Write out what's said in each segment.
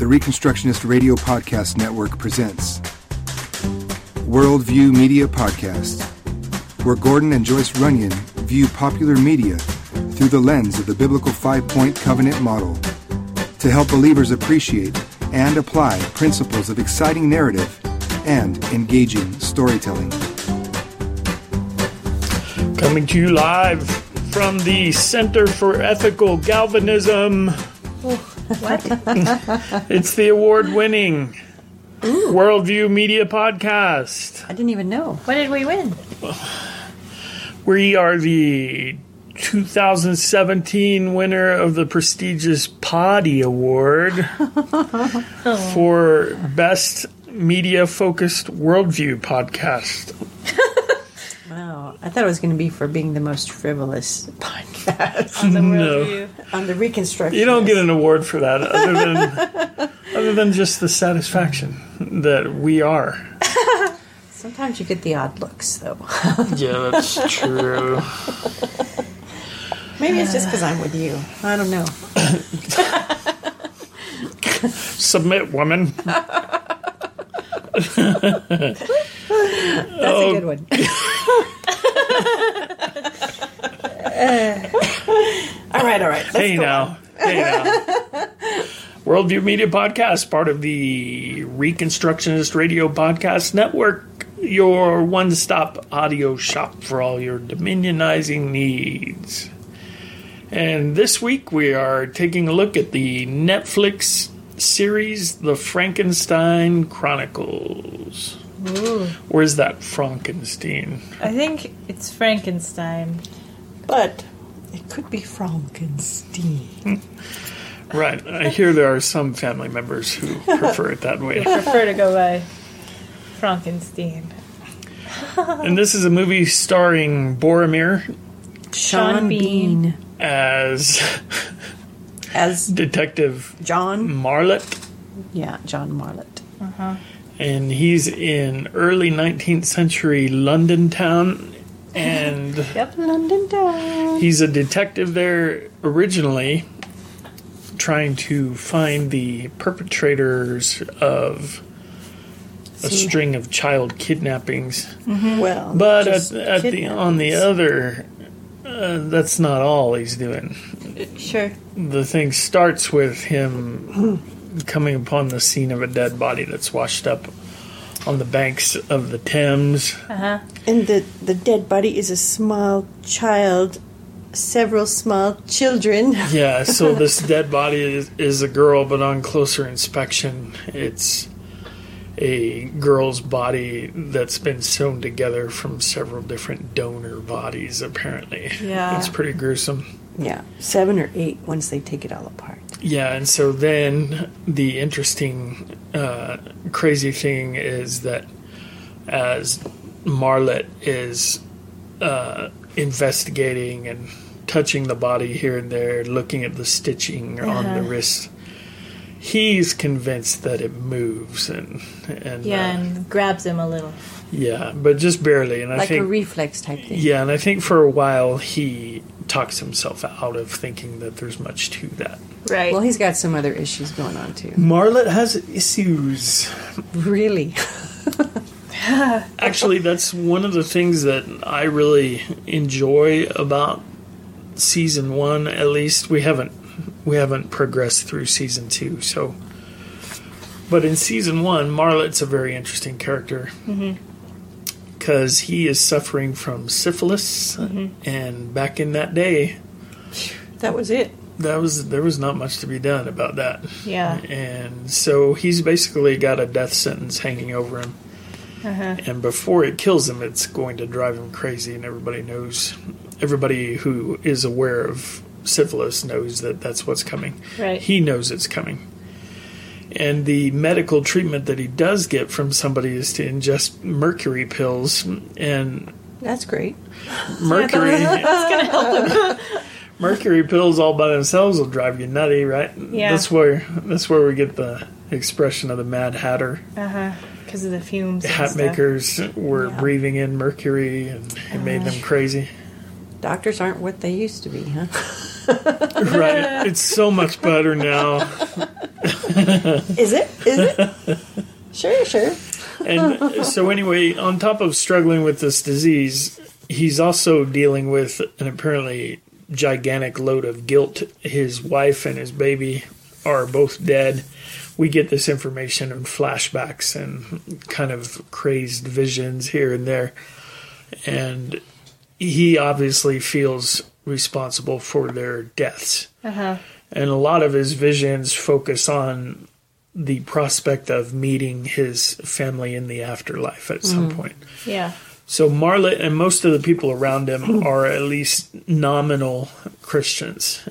the Reconstructionist Radio Podcast Network presents Worldview Media Podcast, where Gordon and Joyce Runyon view popular media through the lens of the biblical five point covenant model to help believers appreciate and apply principles of exciting narrative and engaging storytelling. Coming to you live from the Center for Ethical Galvanism. What? It's the award winning Worldview Media Podcast. I didn't even know. What did we win? We are the 2017 winner of the prestigious Poddy Award for Best Media Focused Worldview Podcast. Wow. I thought it was going to be for being the most frivolous podcast On the No. worldview. on the reconstruction. You don't get an award for that other than other than just the satisfaction that we are. Sometimes you get the odd looks, though. Yeah, that's true. Maybe it's just because I'm with you. I don't know. Submit, woman. That's a good one. all right, all right. Let's Hey now. Hey now. Worldview Media Podcast, part of the Reconstructionist Radio Podcast Network, your one stop audio shop for all your dominionizing needs. And this week we are taking a look at the Netflix series, The Frankenstein Chronicles. Where's that Frankenstein? I think it's Frankenstein. But it could be Frankenstein. Right. I hear there are some family members who prefer it that way. Prefer to go by Frankenstein. And this is a movie starring Boromir Sean Bean. Bean as as Detective John. Marlott. Yeah, John Marlott. Uh-huh. And he's in early 19th century London town. And Yep. London town. he's a detective there originally, trying to find the perpetrators of a See. string of child kidnappings. Well, But at, at the on the other, uh, that's not all he's doing. Sure. The thing starts with him coming upon the scene of a dead body that's washed up on the banks of the Thames. Uh-huh. And the, the dead body is a small child, several small children. Yeah, so this dead body is, is a girl, but on closer inspection, it's a girl's body that's been sewn together from several different donor bodies, apparently. Yeah. It's pretty gruesome. Yeah, seven or eight once they take it all apart. Yeah, and so then the interesting, uh, crazy thing is that as Marlott is uh, investigating and touching the body here and there, looking at the stitching on the Uh-huh. wrist, he's convinced that it moves and and Yeah, uh, and grabs him a little. Yeah, but just barely. And I Like think a reflex type thing. yeah, and I think for a while he talks himself out of thinking that there's much to that. Right. Well, he's got some other issues going on too. Marlott has issues. Really? Actually, that's one of the things that I really enjoy about season one. At least we haven't we haven't progressed through season two. So, but in season one, Marlott's a very interesting character mm-hmm. Because he is suffering from syphilis, and back in that day, That was it. that was there was not much to be done about that. yeah. And so he's basically got a death sentence hanging over him. Uh-huh. And before it kills him, it's going to drive him crazy. And everybody knows, everybody who is aware of syphilis knows that that's what's coming. Right. He knows it's coming. And the medical treatment that he does get from somebody is to ingest mercury pills. And That's great. mercury, It's gonna help him. mercury pills all by themselves will drive you nutty, right? Yeah. That's where that's where we get the expression of the Mad Hatter. Uh-huh. Because of the fumes. hat makers were Yeah. breathing in mercury and it made them crazy. Doctors aren't what they used to be, huh? right. It's so much better now. Is it? Is it? sure, sure. And so, anyway, on top of struggling with this disease, he's also dealing with an apparently gigantic load of guilt. His wife and his baby are both dead. We get this information in flashbacks and kind of crazed visions here and there. And he obviously feels responsible for their deaths. Uh-huh. And a lot of his visions focus on the prospect of meeting his family in the afterlife at some point. Yeah. So Marlott and most of the people around him are at least nominal Christians,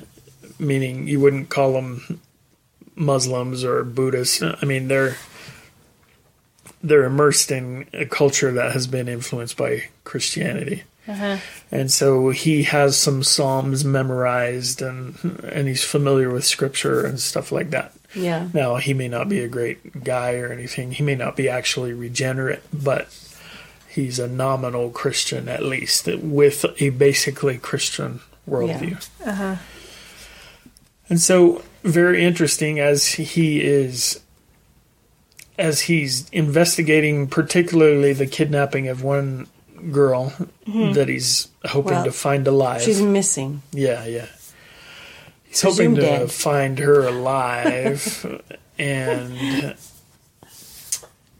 meaning you wouldn't call them Muslims or Buddhists. I mean, they're they're immersed in a culture that has been influenced by Christianity. Uh-huh. And so he has some psalms memorized and and he's familiar with scripture and stuff like that. Yeah. Now, he may not be a great guy or anything. He may not be actually regenerate, but he's a nominal Christian at least with a basically Christian worldview. Uh-huh. And so, very interesting as he is, as he's investigating, particularly the kidnapping of one girl mm-hmm. that he's hoping Well, to find alive. She's missing. Yeah, yeah. He's hoping to dead. find her alive and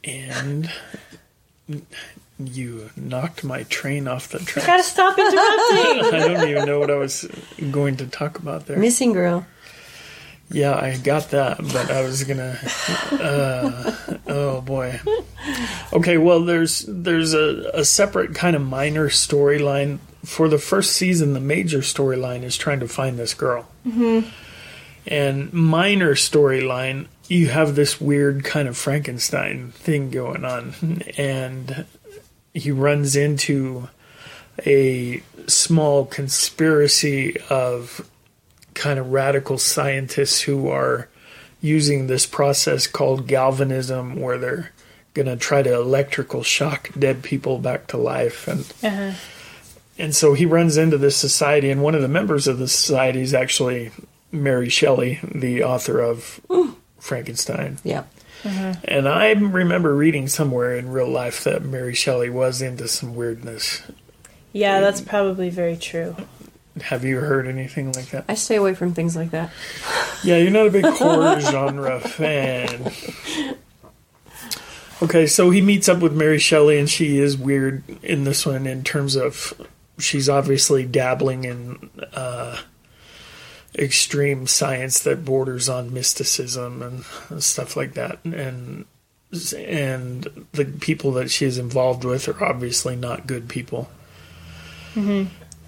and you knocked my train off the track. You Gotta stop interrupting. I don't even know what I was going to talk about there. Missing girl. Yeah, I got that, but I was gonna. Uh, oh boy. Okay, well, there's there's a, a separate kind of minor storyline for the first season. The major storyline is trying to find this girl, mm-hmm. and minor storyline you have this weird kind of Frankenstein thing going on, and he runs into a small conspiracy of kind of radical scientists who are using this process called galvanism, where they're going to try to electrical shock dead people back to life. And Uh-huh. and so he runs into this society, and one of the members of the society is actually Mary Shelley, the author of Frankenstein. Yeah. And I remember reading somewhere in real life that Mary Shelley was into some weirdness. Yeah, that's probably very true. Have you heard anything like that? I stay away from things like that. Yeah, you're not a big horror genre fan. Okay, so he meets up with Mary Shelley, and she is weird in this one in terms of she's obviously dabbling in uh, extreme science that borders on mysticism and stuff like that, and and the people that she is involved with are obviously not good people,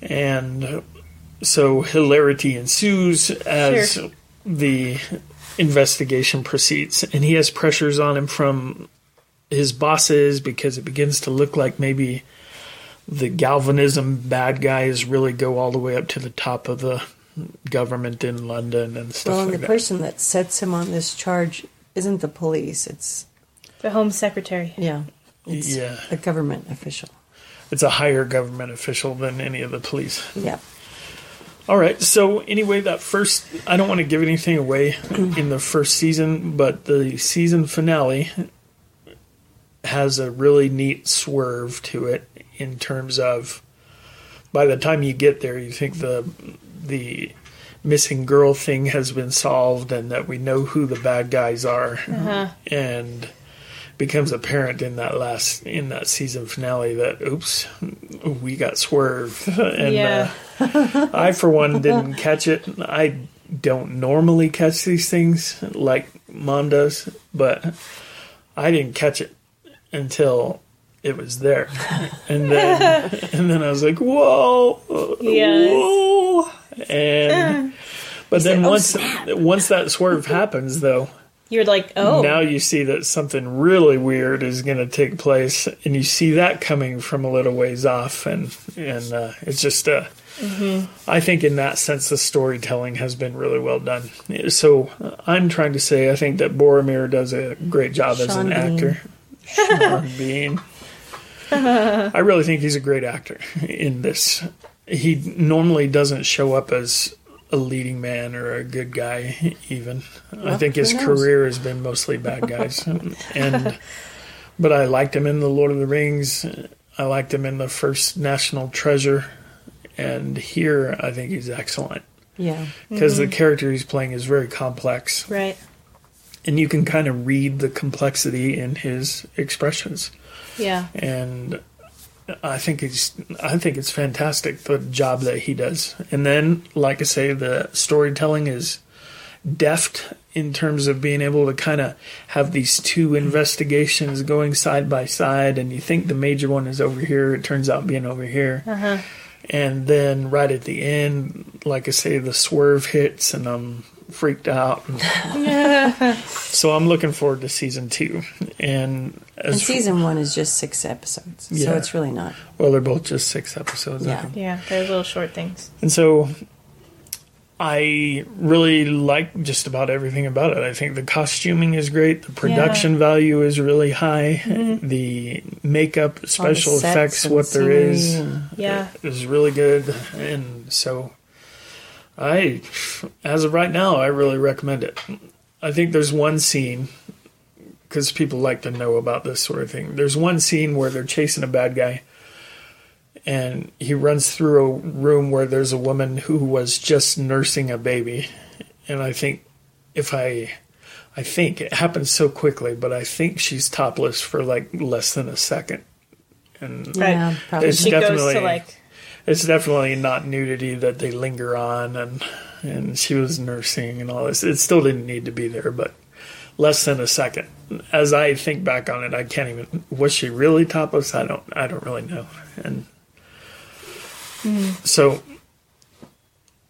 and so hilarity ensues as Sure. the investigation proceeds, and he has pressures on him from his bosses because it begins to look like maybe the galvanism bad guys really go all the way up to the top of the government in London and stuff Well, and like the that. person that sets him on this charge isn't the police. It's The Home Secretary. yeah. It's Yeah. a government official. It's a higher government official than any of the police. Yeah. All right. So anyway, that first I don't want to give anything away in the first season, but the season finale has a really neat swerve to it in terms of by the time you get there, you think the the missing girl thing has been solved and that we know who the bad guys are, uh-huh. and becomes apparent in that last in that season finale that oops, we got swerved and. Yeah. Uh, I, for one, didn't catch it. I don't normally catch these things like Mom does, but I didn't catch it until it was there, and then and then I was like, "Whoa, Yes. whoa!" And but then "Oh, once once that swerve happens, though, You're like, oh, now you see that something really weird is going to take place, and you see that coming from a little ways off, and and uh, it's just. Uh, I think in that sense, the storytelling has been really well done. So uh, I'm trying to say I think that Boromir does a great job as an Bean. actor. Sean Bean. I really think he's a great actor in this. He normally doesn't show up as a leading man or a good guy. Even I think his career has been mostly bad guys, and but I liked him in the Lord of the Rings. I liked him in the first National Treasure, and here I think he's excellent Yeah. because the mm-hmm. character he's playing is very complex, Right. and you can kind of read the complexity in his expressions Yeah. and I think he's I think it's fantastic the job that he does. And then, like I say, the storytelling is deft in terms of being able to kind of have these two investigations going side by side, and you think the major one is over here, it turns out being over here. Uh-huh. And then right at the end, like I say, the swerve hits, and I'm freaked out. so I'm looking forward to season two. And as And season one is just six episodes, so it's really not. well, they're both just six episodes. Yeah. Yeah. They're little short things. And so I really like just about everything about it. I think the costuming is great. The production value is really high. Mm-hmm. The makeup, special sets effects, what there is, Yeah. is really good. And so I, as of right now, I really recommend it. I think there's one scene because people like to know about this sort of thing. There's one scene where they're chasing a bad guy, and he runs through a room where there's a woman who was just nursing a baby, and I think if I. I think it happens so quickly, but I think she's topless for like less than a second. And Right. Yeah, probably. It's she goes to like it's definitely not nudity that they linger on and and she was nursing and all this. It still didn't need to be there but less than a second. As i think back on it i can't even was she really topless? I don't i don't really know. And hmm. so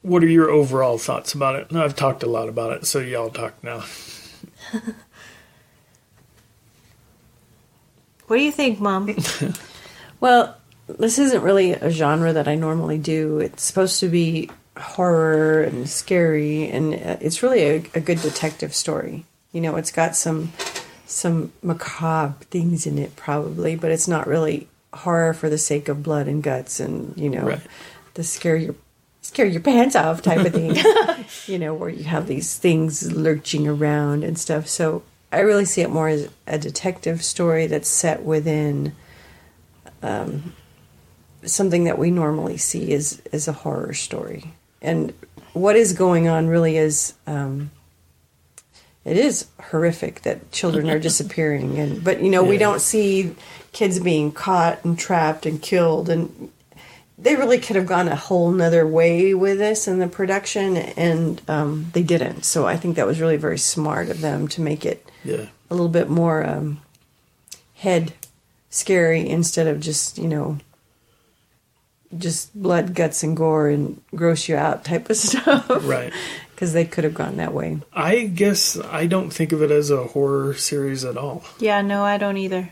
what are your overall thoughts about it? I've talked a lot about it so y'all talk now. What do you think, Mom? Well, this isn't really a genre that I normally do. It's supposed to be horror and scary, and it's really a, a good detective story. You know, it's got some some macabre things in it, probably, but it's not really horror for the sake of blood and guts and you know Right. the scare your scare your pants off type of thing. you know, where you have these things lurching around and stuff. So I really see it more as a detective story that's set within um, something that we normally see is as a horror story. And what is going on really is um, it is horrific that children are disappearing. And but you know we don't see kids being caught and trapped and killed. And they really could have gone a whole nother way with this in the production and um, they didn't. So i think that was really very smart of them to make it yeah. a little bit more um, head scary instead of just you know just blood guts and gore and gross you out type of stuff. Right. Because they could have gone that way. I guess i don't think of it as a horror series at all. Yeah, no, I don't either.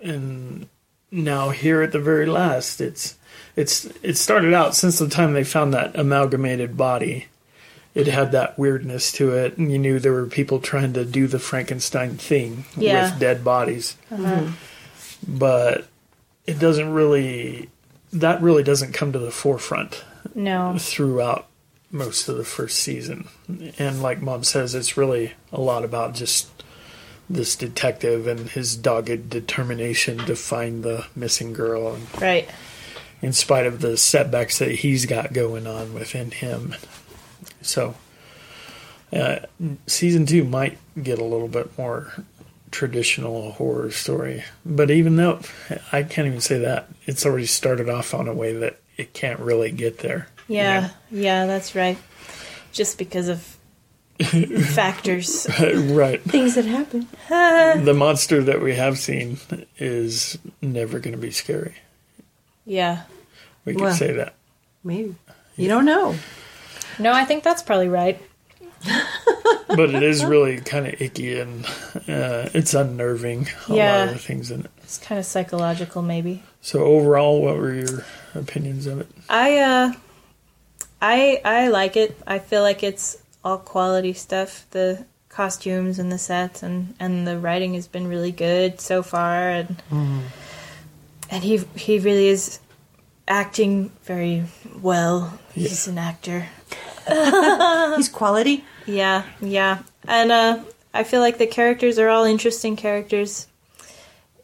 and now here at the very last it's it's it started out since the time they found that amalgamated body it had that weirdness to it and you knew there were people trying to do the frankenstein thing Yeah. with dead bodies. Uh-huh. Mm-hmm. But it doesn't really that really doesn't come to the forefront No. throughout most of the first season. And like mom says, it's really a lot about just this detective and his dogged determination to find the missing girl, and Right. in spite of the setbacks that he's got going on within him. So, uh, season two might get a little bit more traditional horror story, but even though I can't even say that, it's already started off on a way that it can't really get there. Yeah. Yeah, that's right. Just because of factors. right. things that happen The monster that we have seen is never going to be scary. Yeah. We can Well. say that. maybe you don't know No, I think that's probably right. But it is really kind of icky and uh, it's unnerving. A lot of the things in it. It's kind of psychological, maybe. So overall, what were your opinions of it? I uh I I like it. I feel like it's all quality stuff. The costumes and the sets and and the writing has been really good so far and and he he really is acting very well. He's an actor. He's quality. Yeah, yeah. And uh, I feel like the characters are all interesting characters.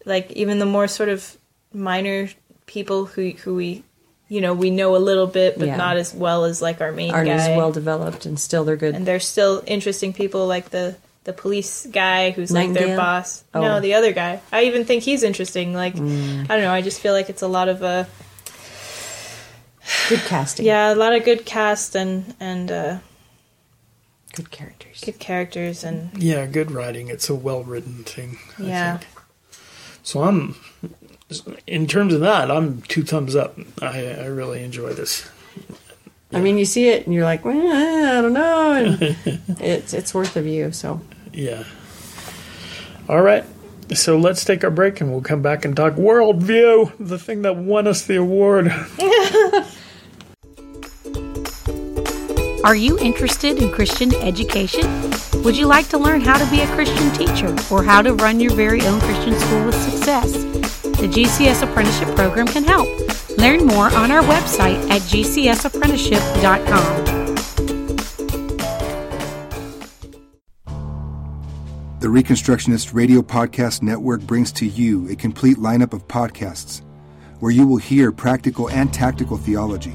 Like even the more sort of minor people who who we you know, we know a little bit but Yeah. not as well as like our main Aren't guy. as well developed, and still they're good. and they're still interesting people like the the police guy who's like their boss. Oh. No, the other guy. I even think he's interesting. Like Mm. I don't know, I just feel like it's a lot of uh good casting. yeah, a lot of good cast and and uh good characters. good characters and Yeah, good writing. It's a well written thing. I yeah. think. So I'm, in terms of that, I'm two thumbs up. I, I really enjoy this. I mean, you see it and you're like, well, I don't know. And it's it's worth a view. So Yeah. All right. So let's take our break and we'll come back and talk Worldview, the thing that won us the award. Are you interested in Christian education? Would you like to learn how to be a Christian teacher or how to run your very own Christian school with success? The GCS Apprenticeship Program can help. Learn more on our website at gcsapprenticeship.com. The Reconstructionist Radio Podcast Network brings to you a complete lineup of podcasts where you will hear practical and tactical theology.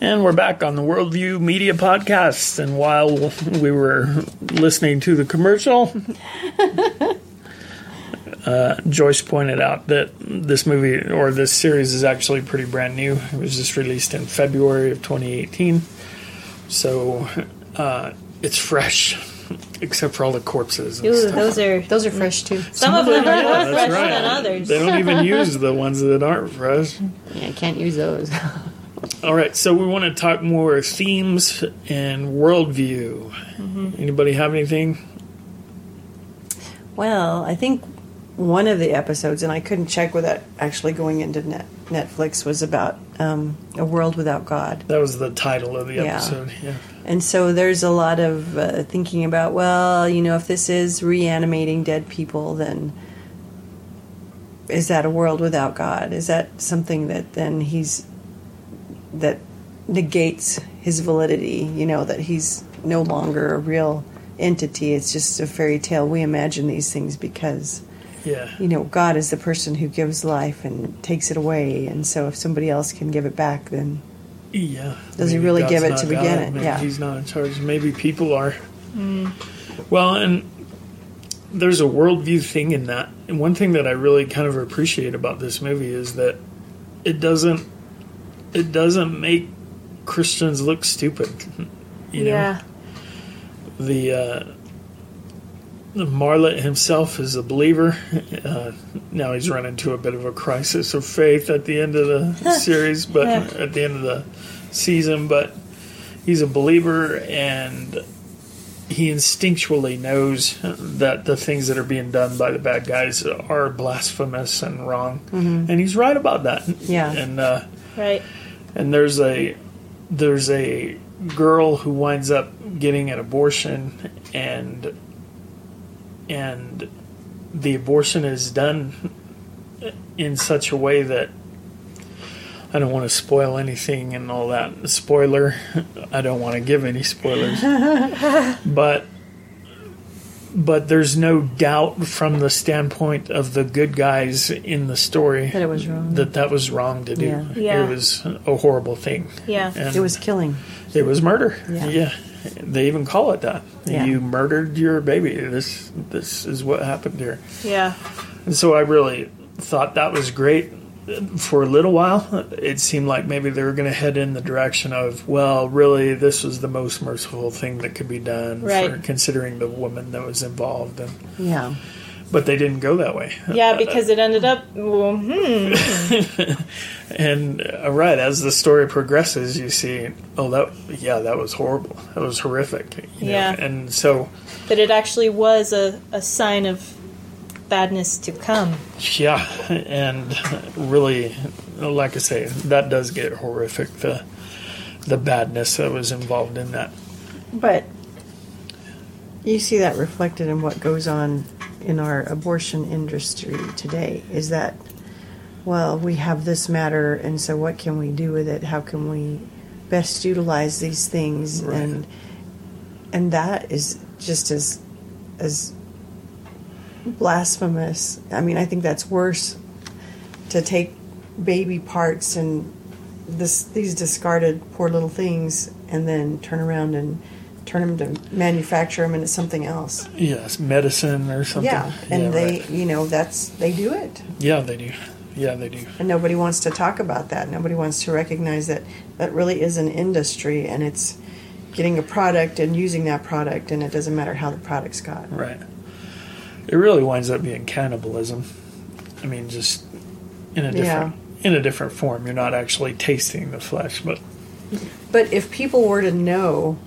And we're back on the Worldview Media Podcast. And while we were listening to the commercial, uh, Joyce pointed out that this movie or this series is actually pretty brand new. It was just released in February of 2018. So uh, it's fresh, except for all the corpses. And Ooh, stuff. those are those are fresh too. some of them are Yeah, more fresh right. than others. They don't even use the ones that aren't fresh. Yeah, I can't use those. All right, so we want to talk more themes and worldview. Anybody have anything? Well, I think one of the episodes, and I couldn't check without actually going into net, Netflix, was about um, a world without God. That was the title of the Yeah. episode. Yeah. And so there's a lot of uh, thinking about, well, you know, if this is reanimating dead people, then is that a world without God? Is that something that then he's that negates his validity? You know, that he's no longer a real entity. It's just a fairy tale. We imagine these things because Yeah. you know God is the person who gives life and takes it away. And so if somebody else can give it back, then Yeah. Does he really God's give it not to begin God. it? Maybe Yeah. He's not in charge. Maybe people are. Mm. Well, and there's a worldview thing in that. And one thing that I really kind of appreciate about this movie is that it doesn't it doesn't make Christians look stupid. You know? yeah, the uh, the Marlott himself is a believer. Uh, now he's run into a bit of a crisis of faith at the end of the series, but at the end of the season. But he's a believer, and he instinctually knows that the things that are being done by the bad guys are blasphemous and wrong, and he's right about that. Yeah. and. Uh, right. And there's a there's a girl who winds up getting an abortion and and the abortion is done in such a way that I don't want to spoil anything and all that. Spoiler, I don't want to give any spoilers. but but there's no doubt from the standpoint of the good guys in the story That it was wrong. that that was wrong to do. Yeah. Yeah. It was a horrible thing. Yeah. And, it was killing. It was murder. Yeah. Yeah. They even call it that. Yeah. You murdered your baby. This this is what happened here. Yeah. And so I really thought that was great. For a little while, it seemed like maybe they were going to head in the direction of, well, really, this was the most merciful thing that could be done Right. for considering the woman that was involved. And, Yeah. but they didn't go that way. Yeah, because it ended up. Well, hmm. And uh, right as the story progresses, you see, oh, that yeah, that was horrible. That was horrific. you know. Yeah. And so, That it actually was a, a sign of badness to come. yeah, and really, like I say, that does get horrific. The the badness that was involved in that. But you see that reflected in what goes on in our abortion industry today is that well we have this matter and so what can we do with it how can we best utilize these things Right. and and that is just as as blasphemous i mean i think that's worse to take baby parts and this these discarded poor little things and then turn around and turn them to manufacture them into something else. Yes, medicine or something. Yeah, and Yeah, they, right. you know, that's they do it, Yeah, they do. Yeah, they do. and nobody wants to talk about that. Nobody wants to recognize that that really is an industry, and it's getting a product and using that product, and it doesn't matter how the product's got. Right. It really winds up being cannibalism. I mean, just in a different in a different form. You're not actually tasting the flesh, but But if people were to know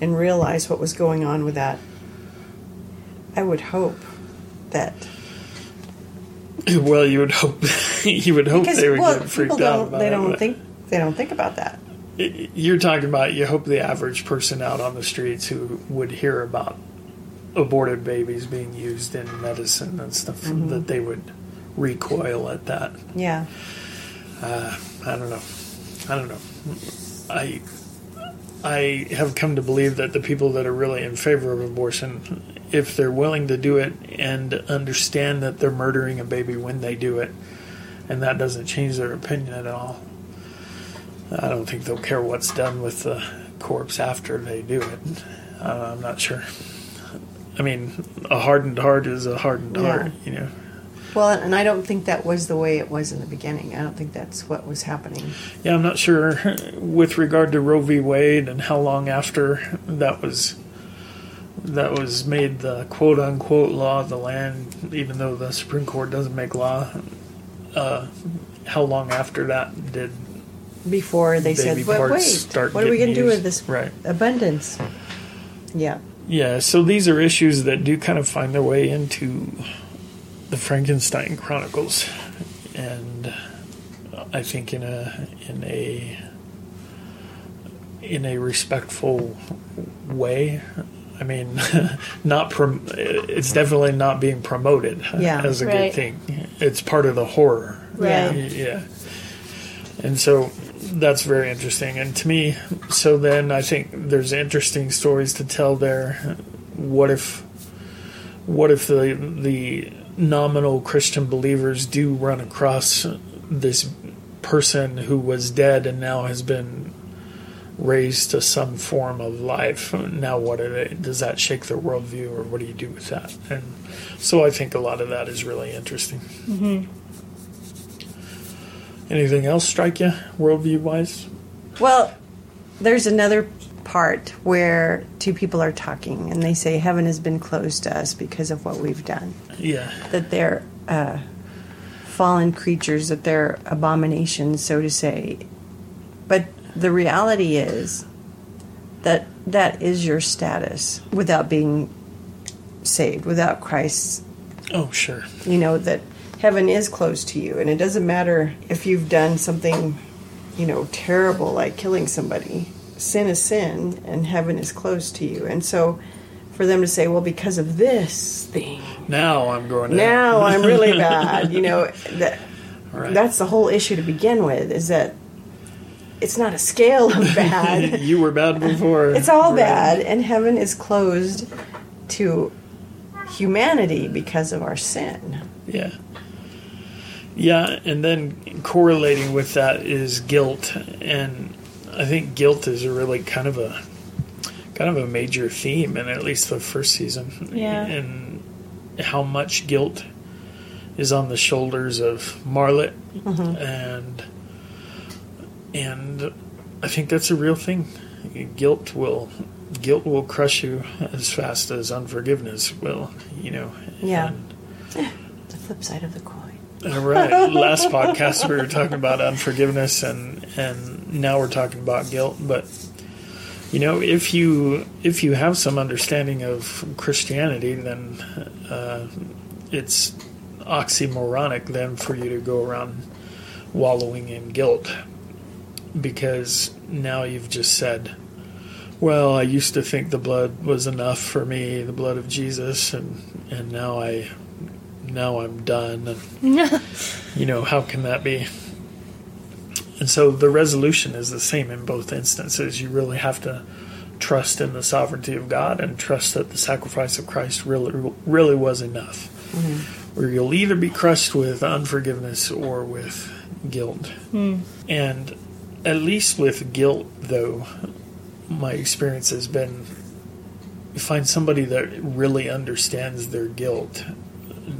and realize what was going on with that, I would hope that well, you would hope you would hope because they would well, get freaked out about they don't but think they don't think about that. You're talking about you hope the average person out on the streets who would hear about aborted babies being used in medicine and stuff Mm-hmm. that they would recoil at that. Yeah, I don't know. I don't know. I I have come to believe that the people that are really in favor of abortion, if they're willing to do it and understand that they're murdering a baby when they do it, and that doesn't change their opinion at all, I don't think they'll care what's done with the corpse after they do it. Uh, I'm not sure. I mean, a hardened heart is a hardened Yeah. heart, you know. well, and I don't think that was the way it was in the beginning. I don't think that's what was happening. Yeah, I'm not sure with regard to Roe v. Wade and how long after that was that was made the quote unquote law of the land, even though the Supreme Court doesn't make law. Uh, how long after that did Before they said, "But wait, start what are we going to do with this Right. abundance?" Yeah, Yeah, so these are issues that do kind of find their way into the Frankenstein Chronicles, and I think in a in a in a respectful way. I mean, not prom- it's definitely not being promoted Yeah. as a Right. good thing. It's part of the horror. Right. Yeah. And so that's very interesting. And to me, so then I think there's interesting stories to tell there. What if, what if the the nominal Christian believers do run across this person who was dead and now has been raised to some form of life? Now, what they? Does that shake their worldview, or what do you do with that? And so I think a lot of that is really interesting. Mm-hmm. Anything else strike you worldview wise? Well, there's another part where two people are talking and they say heaven has been closed to us because of what we've done. Yeah, That they're uh, fallen creatures, that they're abominations, so to say. But the reality is that that is your status without being saved, without Christ's Oh, sure. you know that heaven is close to you and it doesn't matter if you've done something you know terrible like killing somebody sin is sin and heaven is close to you and so for them to say well because of this thing Now I'm going to now i'm really bad you know that Right. that's the whole issue to begin with is that it's not a scale of bad you were bad before. it's all Right. bad and heaven is closed to humanity because of our sin Yeah. Yeah, and then correlating with that is guilt. And I think guilt is a really kind of a kind of a major theme in at least the first season. Yeah. And how much guilt is on the shoulders of Marlott mm-hmm. and and I think that's a real thing. Guilt will guilt will crush you as fast as unforgiveness will, you know. Yeah. And- The flip side of the coin. Right. Last podcast we were talking about unforgiveness and and now we're talking about guilt, but you know, if you if you have some understanding of Christianity, then uh, it's oxymoronic then for you to go around wallowing in guilt because now you've just said, well, I used to think the blood was enough for me, the blood of Jesus, and and now I now I'm done. And, you know, how can that be? And so the resolution is the same in both instances. You really have to trust in the sovereignty of God and trust that the sacrifice of Christ really really was enough. Mm-hmm. Or you'll either be crushed with unforgiveness or with guilt. Mm. And at least with guilt, though, my experience has been you find somebody that really understands their guilt,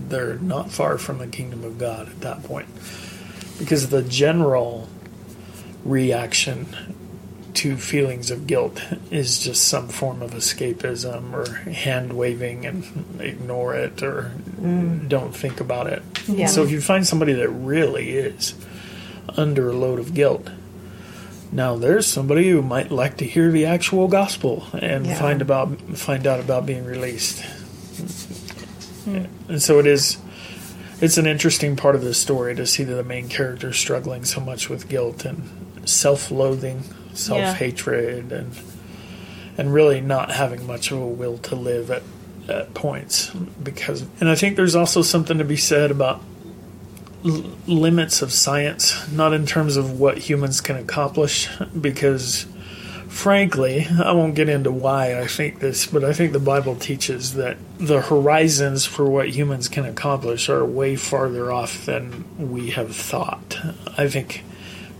they're not far from the kingdom of God at that point. Because the general reaction to feelings of guilt is just some form of escapism or hand waving and ignore it or mm. don't think about it. Yeah. So if you find somebody that really is under a load of guilt, now there's somebody who might like to hear the actual gospel and Yeah. find about find out about being released. And so it is it's an interesting part of the story to see the main character struggling so much with guilt and self-loathing, self-hatred and and really not having much of a will to live at, at points because and I think there's also something to be said about l- limits of science not in terms of what humans can accomplish because frankly I won't get into why I think this but I think the Bible teaches that the horizons for what humans can accomplish are way farther off than we have thought I think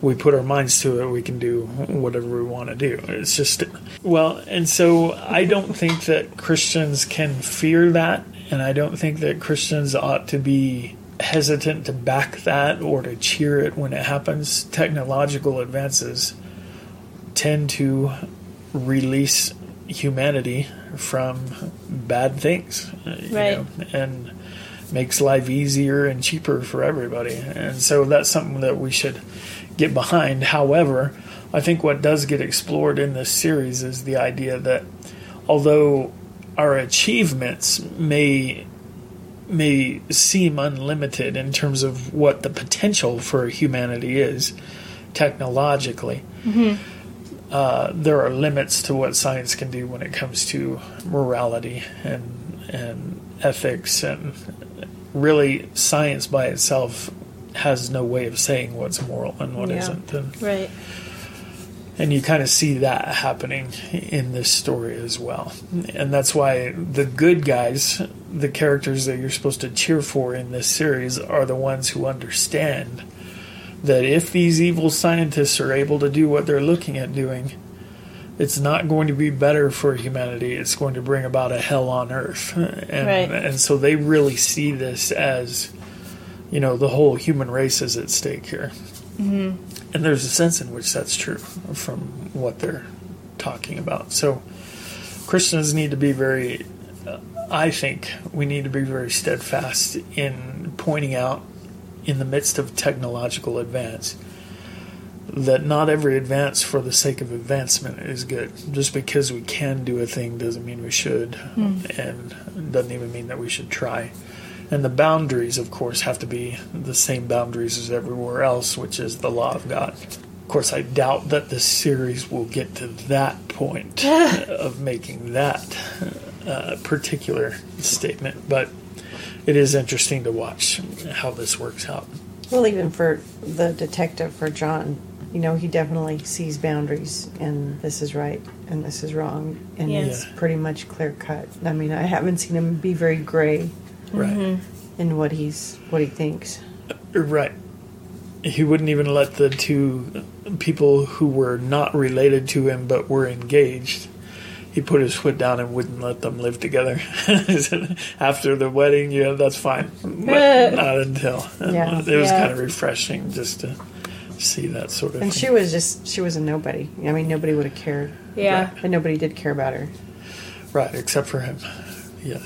we put our minds to it, we can do whatever we want to do. It's just, well, and so I don't think that Christians can fear that, and I don't think that Christians ought to be hesitant to back that or to cheer it when it happens. Technological advances tend to release humanity from bad things, you Right. know, and makes life easier and cheaper for everybody. And so that's something that we should get behind. However, I think what does get explored in this series is the idea that although our achievements may may seem unlimited in terms of what the potential for humanity is technologically, mm-hmm. Uh, there are limits to what science can do when it comes to morality and and ethics and really science by itself has no way of saying what's moral and what Yeah. not and Right. and you kind of see that happening in this story as well. And that's why the good guys, the characters that you're supposed to cheer for in this series, are the ones who understand that if these evil scientists are able to do what they're looking at doing, it's not going to be better for humanity. It's going to bring about a hell on earth. And, Right. and so they really see this as, you know, the whole human race is at stake here. And there's a sense in which that's true from what they're talking about. So Christians need to be very, uh, I think, we need to be very steadfast in pointing out in the midst of technological advance that not every advance for the sake of advancement is good. Just because we can do a thing doesn't mean we should, and doesn't even mean that we should try. And the boundaries, of course, have to be the same boundaries as everywhere else, which is the law of God. Of course, I doubt that this series will get to that point of making that uh, particular statement, but it is interesting to watch how this works out. Well, even for the detective, for John, you know, he definitely sees boundaries, and this is right and this is wrong, and Yeah. it's pretty much clear cut. I mean, I haven't seen him be very gray Right. Mm-hmm. in what he's what he thinks. Right. he wouldn't even let the two people who were not related to him but were engaged. He put his foot down and wouldn't let them live together. After the wedding, yeah, that's fine, but not until. Yeah. It was Yeah. kind of refreshing just to see that sort of. And thing. she was just, she was a nobody. I mean, nobody would have cared. Yeah. And nobody did care about her. Right, except for him. Yeah.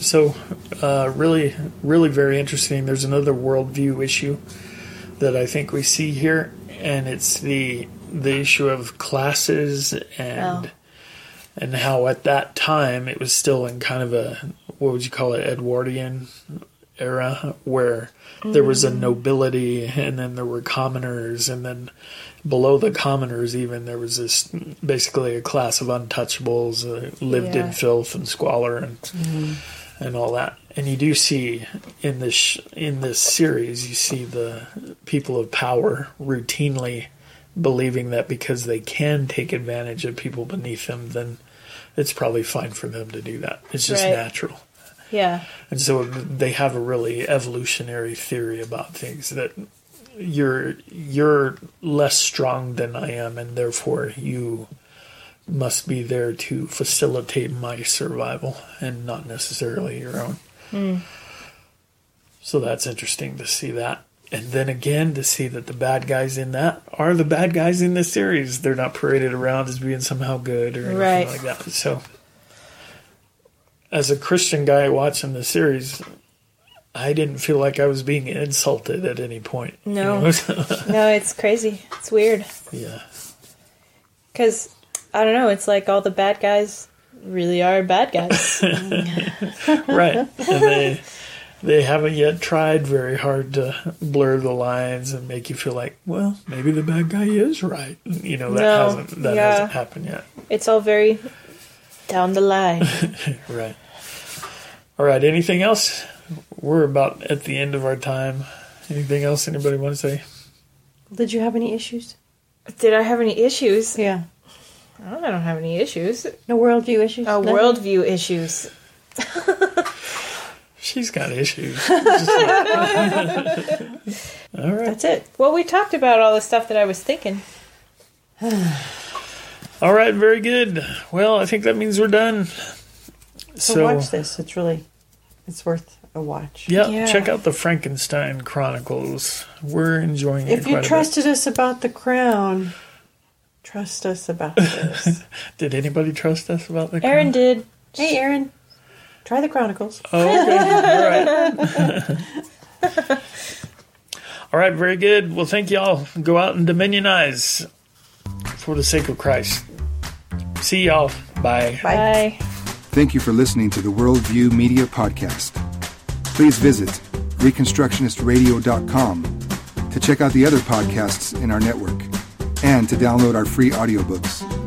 So, uh, really, really very interesting. There's another worldview issue that I think we see here, and it's the the issue of classes and Oh. And how at that time it was still in kind of a what would you call it Edwardian era where there was a nobility and then there were commoners and then below the commoners even there was this basically a class of untouchables uh, lived in filth and squalor and and all that. And you do see in this sh- in this series you see the people of power routinely believing that because they can take advantage of people beneath them then it's probably fine for them to do that it's just Right. natural Yeah. and so they have a really evolutionary theory about things that you're you're less strong than I am, and therefore you must be there to facilitate my survival and not necessarily your own. Hmm. So that's interesting to see that. And then again, to see that the bad guys in that are the bad guys in this series. They're not paraded around as being somehow good or anything Right. like that. So, as a Christian guy watching the series, I didn't feel like I was being insulted at any point. you No. know? No, it's crazy. It's weird. yeah. Because, I don't know, it's like all the bad guys really are bad guys. right. And they they haven't yet tried very hard to blur the lines and make you feel like, well, maybe the bad guy is right. You know, that No, hasn't that yeah. hasn't happened yet. it's all very down the line. Right. All right. Anything else? We're about at the end of our time. Anything else anybody want to say? Did you have any issues? Did I have any issues? Yeah. I don't, I don't have any issues. No worldview issues? Uh, oh, Nothing? worldview issues. She's got issues. All right. That's it. Well, we talked about all the stuff that I was thinking. All right. Very good. Well, I think that means we're done. So, So, watch this. It's really, it's worth a watch. yeah, Yeah. check out the Frankenstein Chronicles. We're enjoying it. If you quite a bit. trusted us about the crown, trust us about this. Did anybody trust us about the crown? Aaron did. hey, Aaron, try the Chronicles. Oh, okay. All right. All right, very good. Well, thank y'all. Go out and dominionize for the sake of Christ. See y'all. Bye. Bye. Thank you for listening to the Worldview Media Podcast. Please visit ReconstructionistRadio.com to check out the other podcasts in our network and to download our free audiobooks.